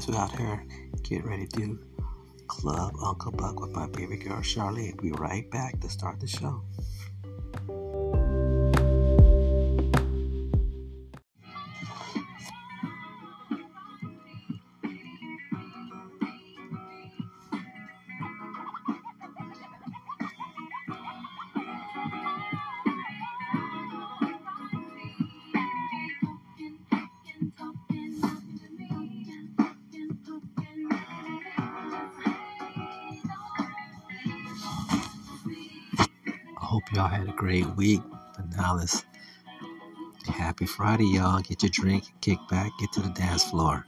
lives without her. Get ready to club Uncle Buck with my baby girl Charlotte. Be right back to start the show. great week, but now let's Happy Friday, y'all. Get your drink, kick back, get to the dance floor.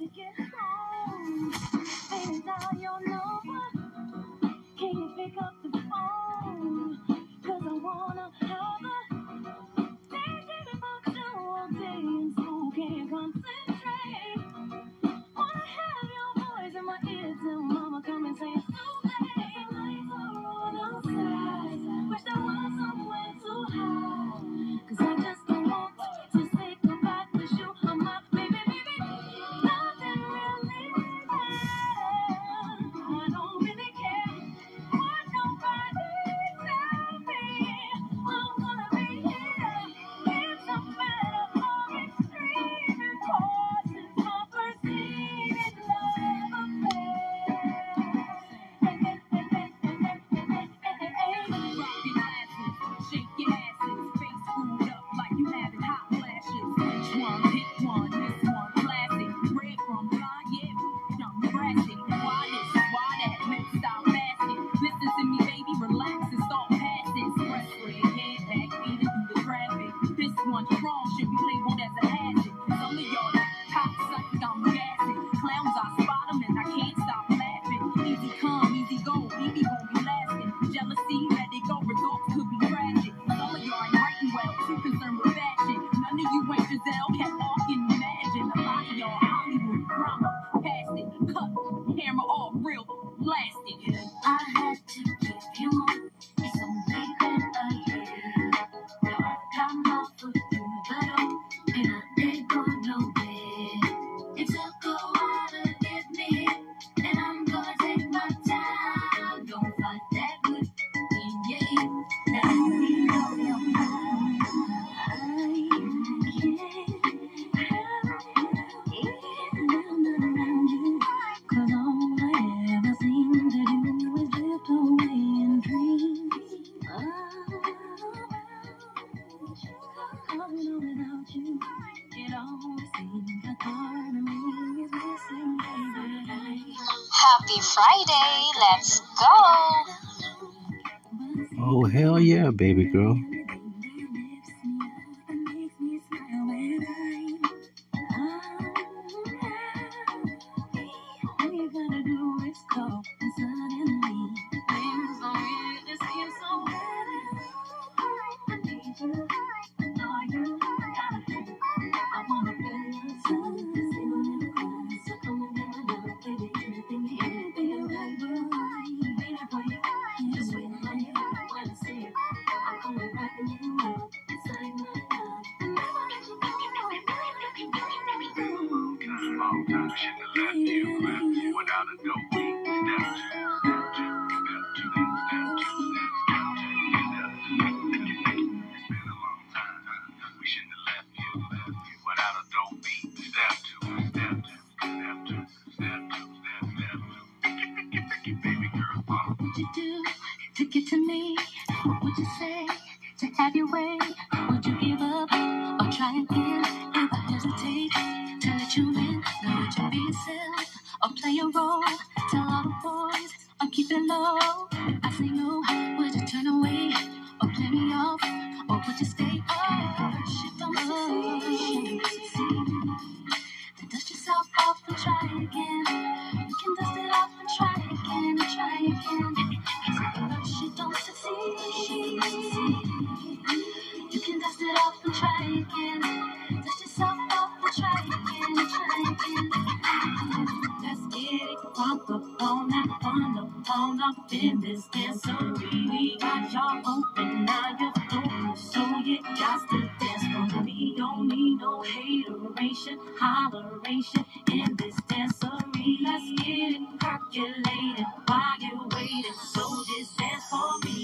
Production. holleration in this dance arena. Let's get it percolated while you're waiting. So just dance for me.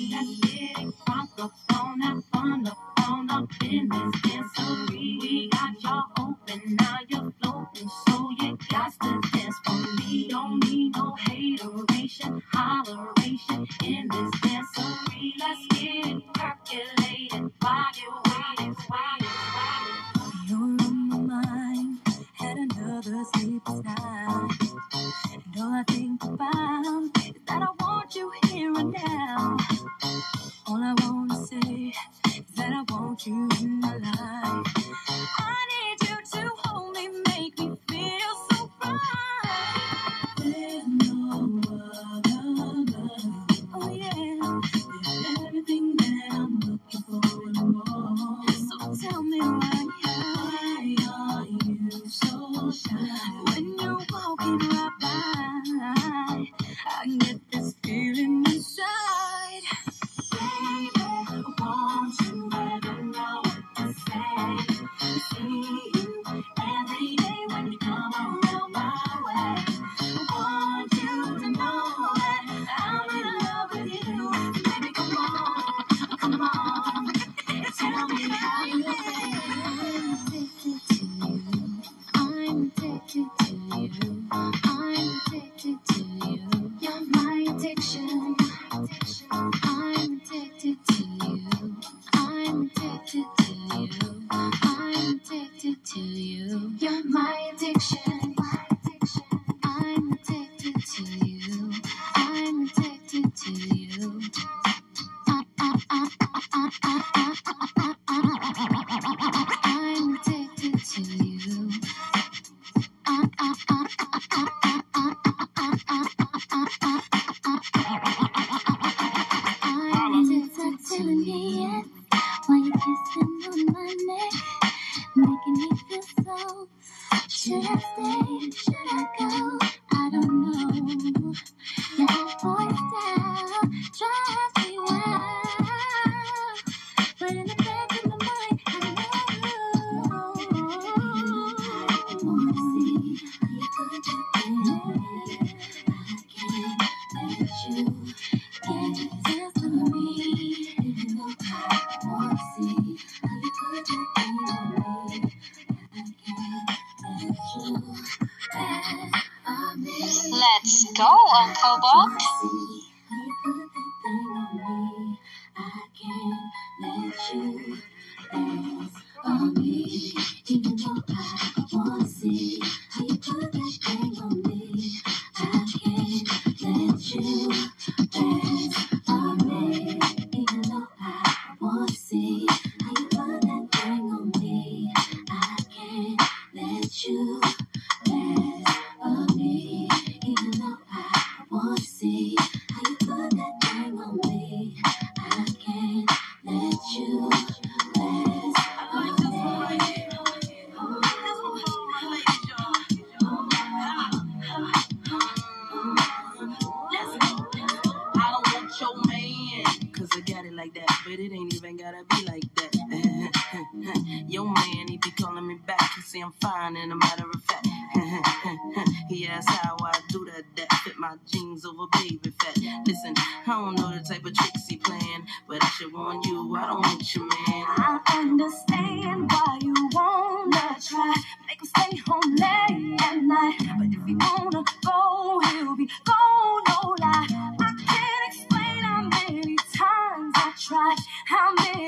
how I do that. That fit my jeans over baby fat. Listen, I don't know the type of tricks he playing, but I should warn you, I don't want you, man. I understand why you wanna try, make him stay home late at night. But if he wanna go, he'll be gone, no lie. I can't explain how many times I tried, how many.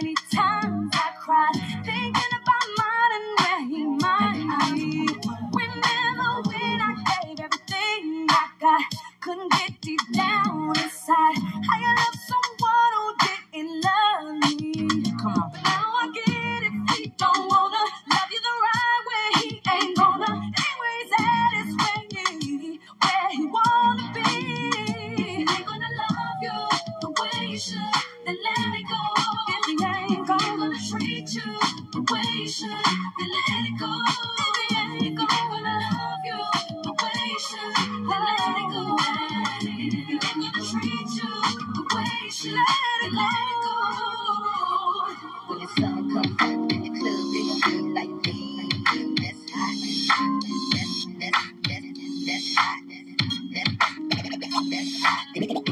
thank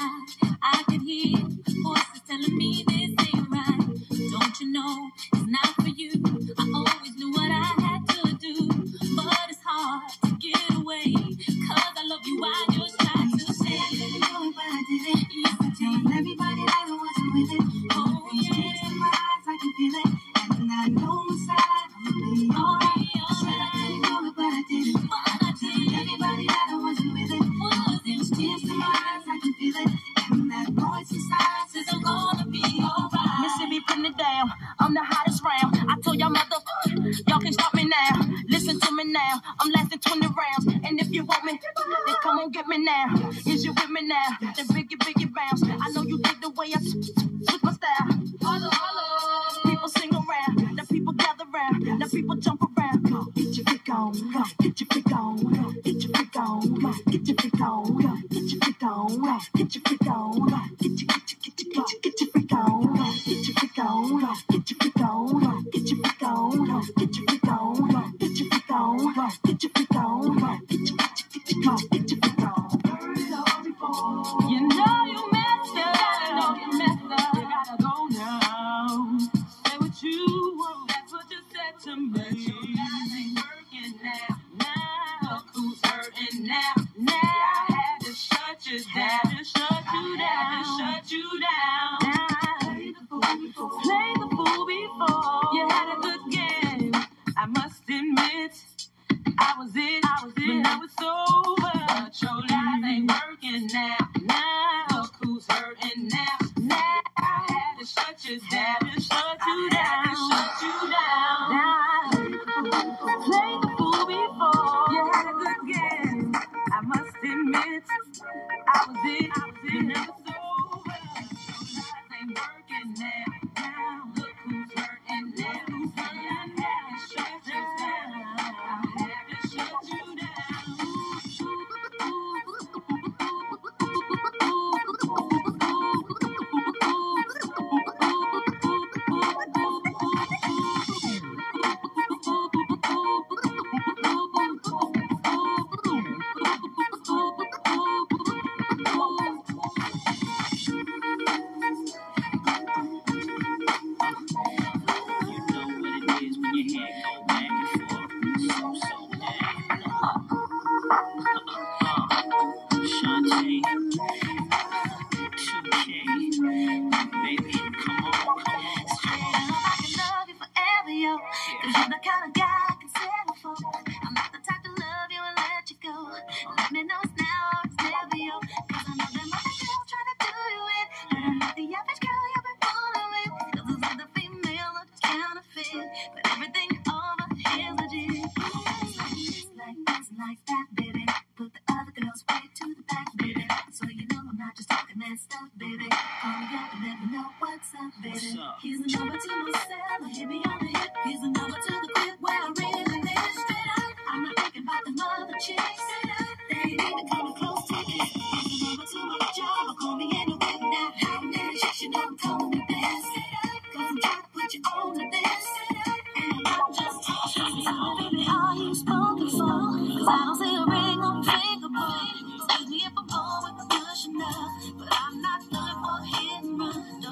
I could hear voices telling me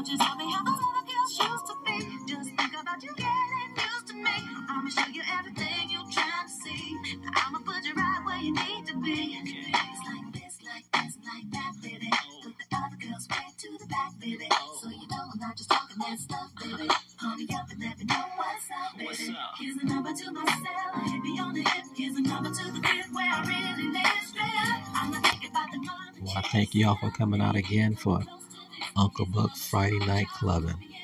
just how they have a little girl's shoes to be. Just think about you getting used to me. I'ma show you everything you're trying to see. I'ma put you right where you need to be. It's like this, like this, like that, baby. Put the other girls way to the back, baby. So you know I'm not just talking that stuff, baby. Honey, up and let me know what's up, baby. What's up? Here's a number to myself. cell, hit me on the hip. Here's a number to the bit where I really live. straight Well, I thank y'all for coming out again for Uncle Buck Friday night clubbing.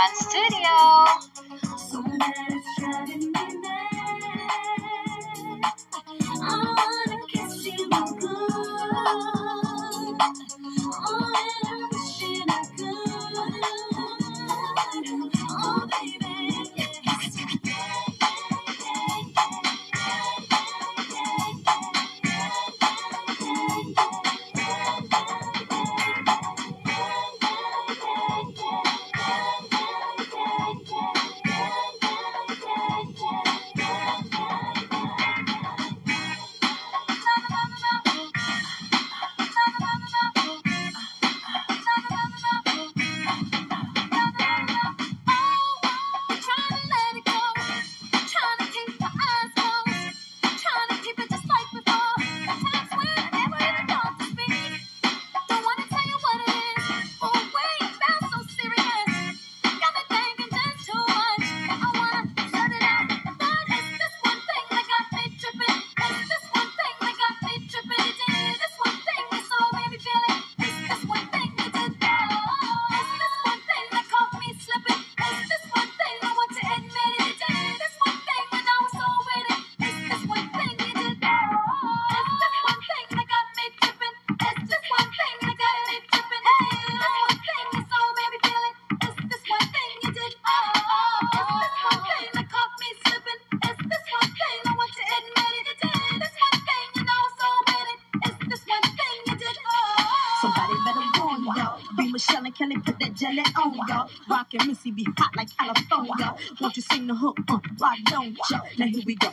On Studio. be hot like California. Won't you sing the hook? Uh, why don't you? Now here we go.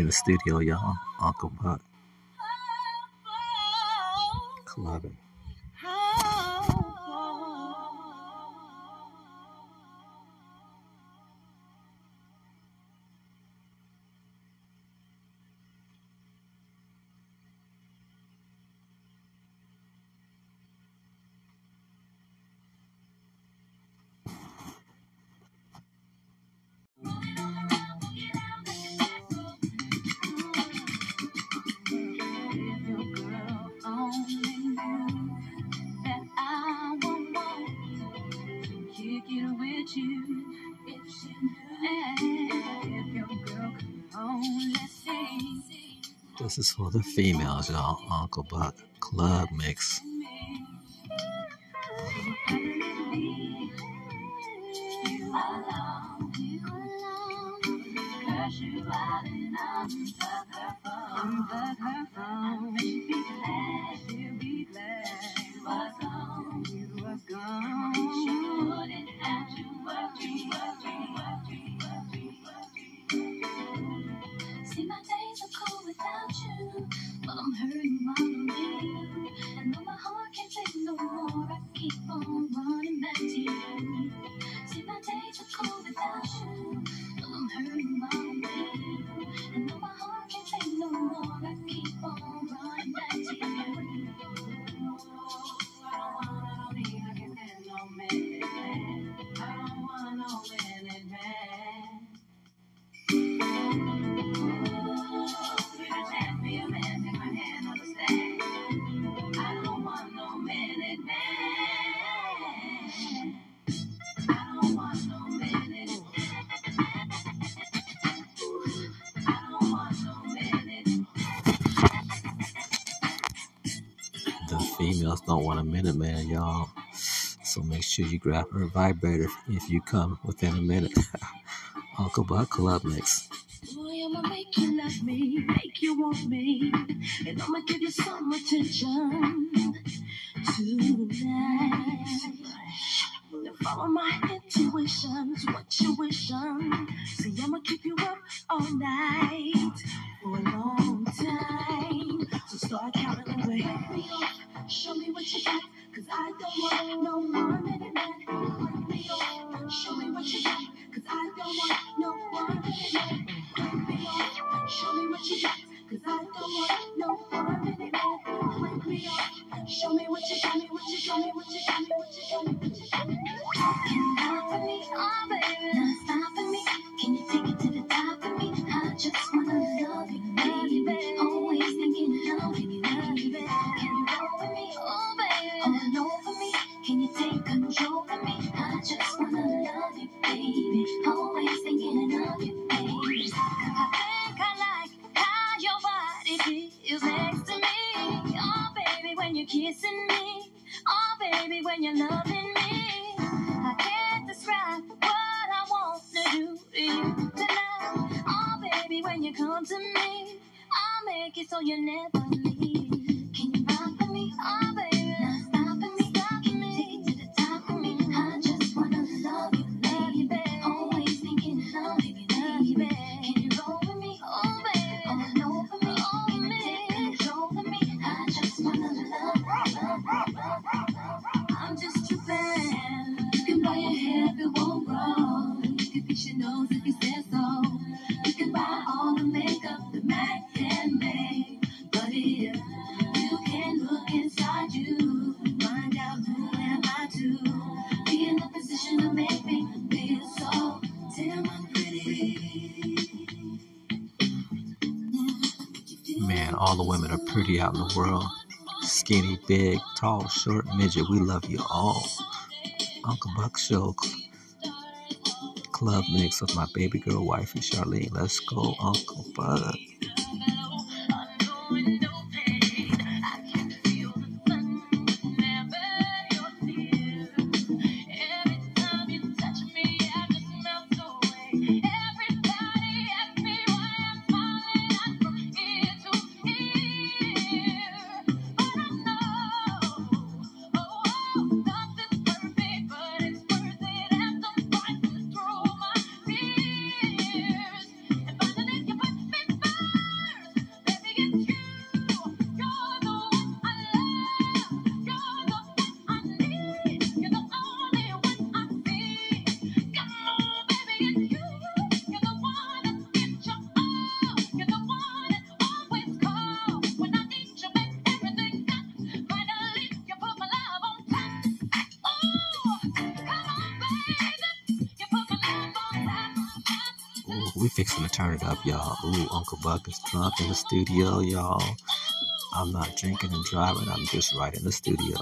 In the studio, y'all. Uncle Buck, This is for the females, y'all. Uncle Buck Club Mix. Unplug females don't want a minute man, y'all. So make sure you grab her vibrator if you come within a minute. Uncle Buck Club Mix. Boy, I'ma make you love me, make you want me, and I'ma give you some attention tonight. Follow my intuitions, what you. See, I'ma keep you up all night for a long time. So start counting Break me off, show me what you I don't want no man. Break me off, show me what you I don't want no. Break me off, show me what you I don't want no. Break me off, show me what you me what you me what you me what you me what you for me, oh baby, me. Can you take it to the top of me? I just wanna love you, baby. Always thinking you, baby. On the note of me, can you take control of me? I just wanna love you, baby. Always thinking of you, baby. I think I like how your body feels next to me. Oh baby, when you're kissing me. Oh baby, when you're loving me. I can't describe what I want to do to you tonight. Oh baby, when you come to me, I'll make it so you never leave. All the women are pretty out in the world. Skinny, big, tall, short, midget. We love you all. Uncle Buck Show Club Mix with my baby girl wifey Charlene. Let's go, Uncle Buck. Fixing to turn it up, y'all. Ooh, Uncle Buck is drunk in the studio, y'all. I'm not drinking and driving. I'm just right in the studio.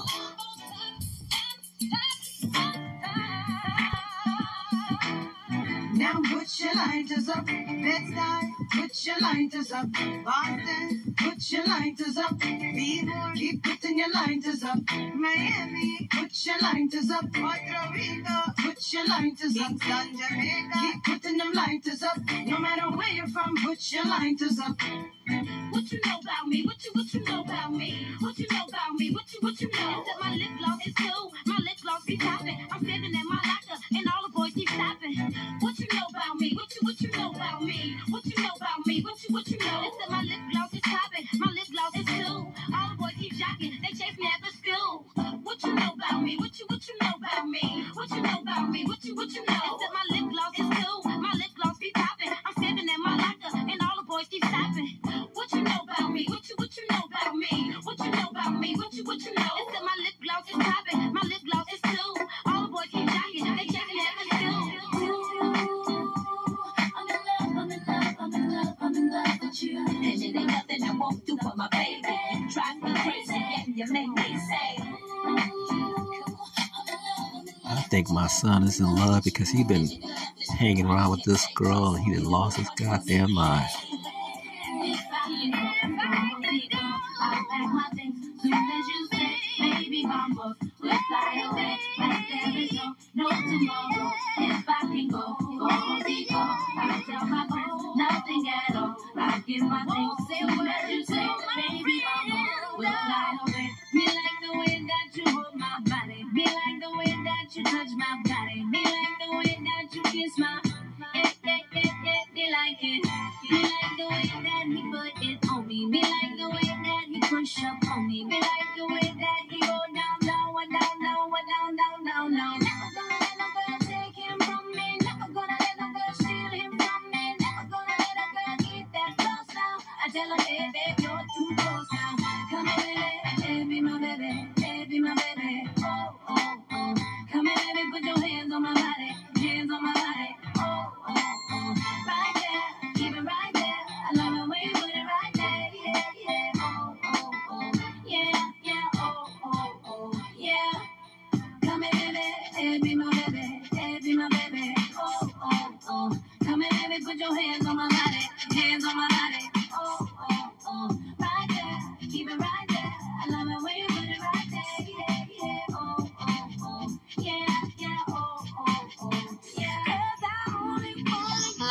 Now put your lighters up. Bed-Stuy, put your lighters up. Boston, lighters up. Keep putting your lighters up. Miami, put your lighters up. Puerto Rico, put your lighters up. Kingston, Jamaica, keep putting them lighters up. No matter where you're from, put your lighters up. What you know about me? What you what you know about me? What you know about me? What you what you know? That my lip gloss is cool. My lip gloss be popping. I'm sitting in my locker and all the boys keep stopping. What you know about me? What you what you know about me? What you know about me? What you what you know? It's that my lip gloss is popping. My lip gloss is cool. All the boys keep jocking. They chase me at the school. What you know about me? What you what you know about me? What you know about me? What you what you know? That my lip gloss is cool. My lip gloss be popping. I'm sitting in my locker and all the boys keep stopping. What you know about me? What you what you know about me? What you know about me? What you what you know? That my lip gloss is popping. My lip gloss is cool. You. And it ain't nothing I won't do for my baby. You drive me crazy and you make me say. I think my son is in love because he's been hanging around with this girl and he done lost his goddamn mind. Me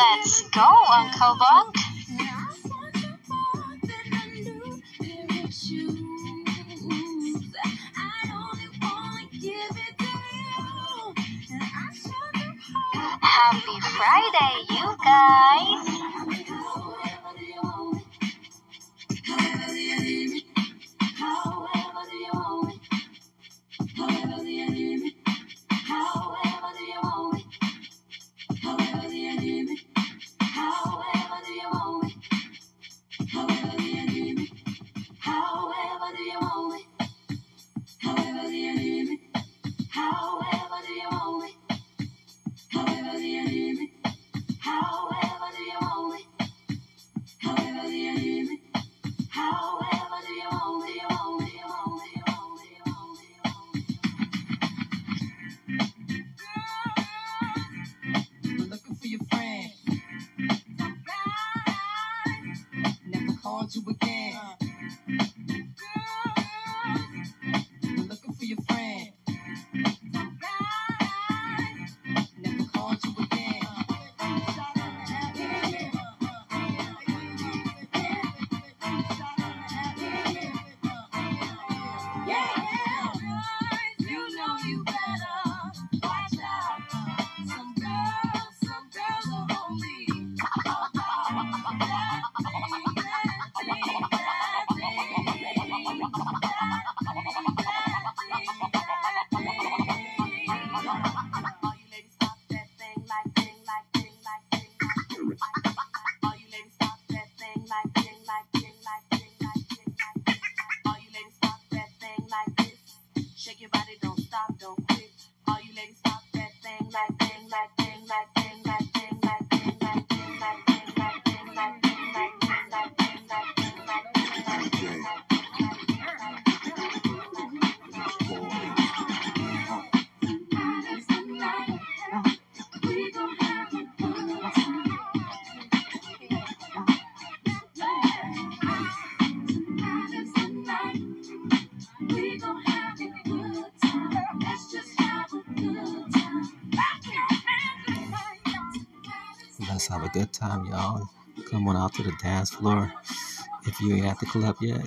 Let's go, Uncle Buck. Happy Friday, you guys. Let's have a good time, y'all. Come on out to the dance floor. If you ain't at the club yet,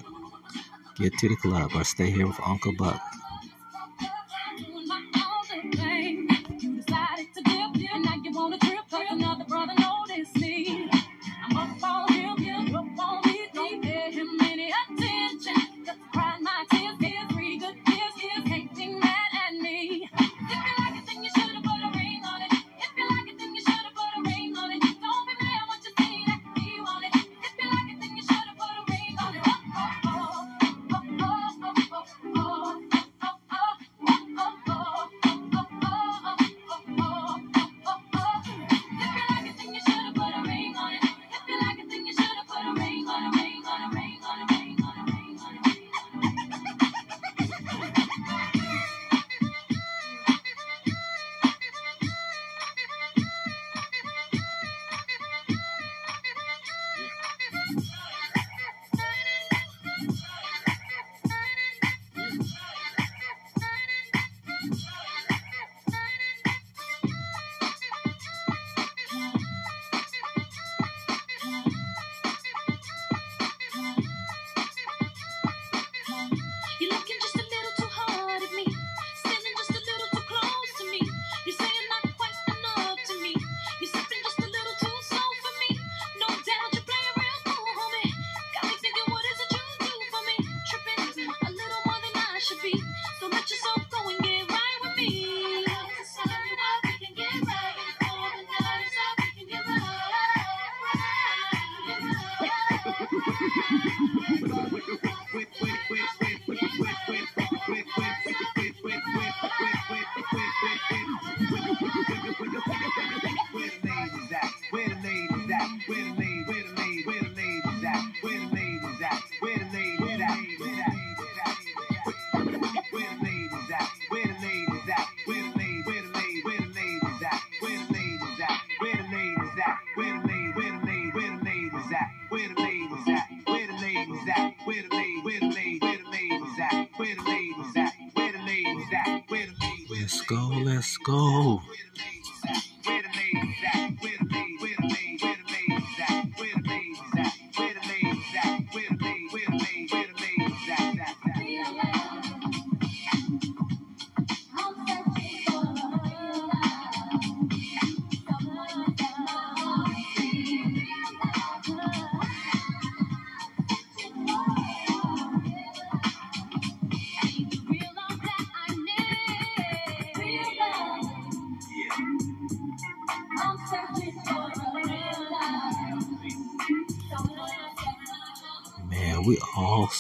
get to the club or stay here with Uncle Buck.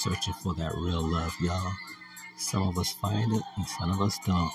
searching for that real love, y'all. Some of us find it and some of us don't.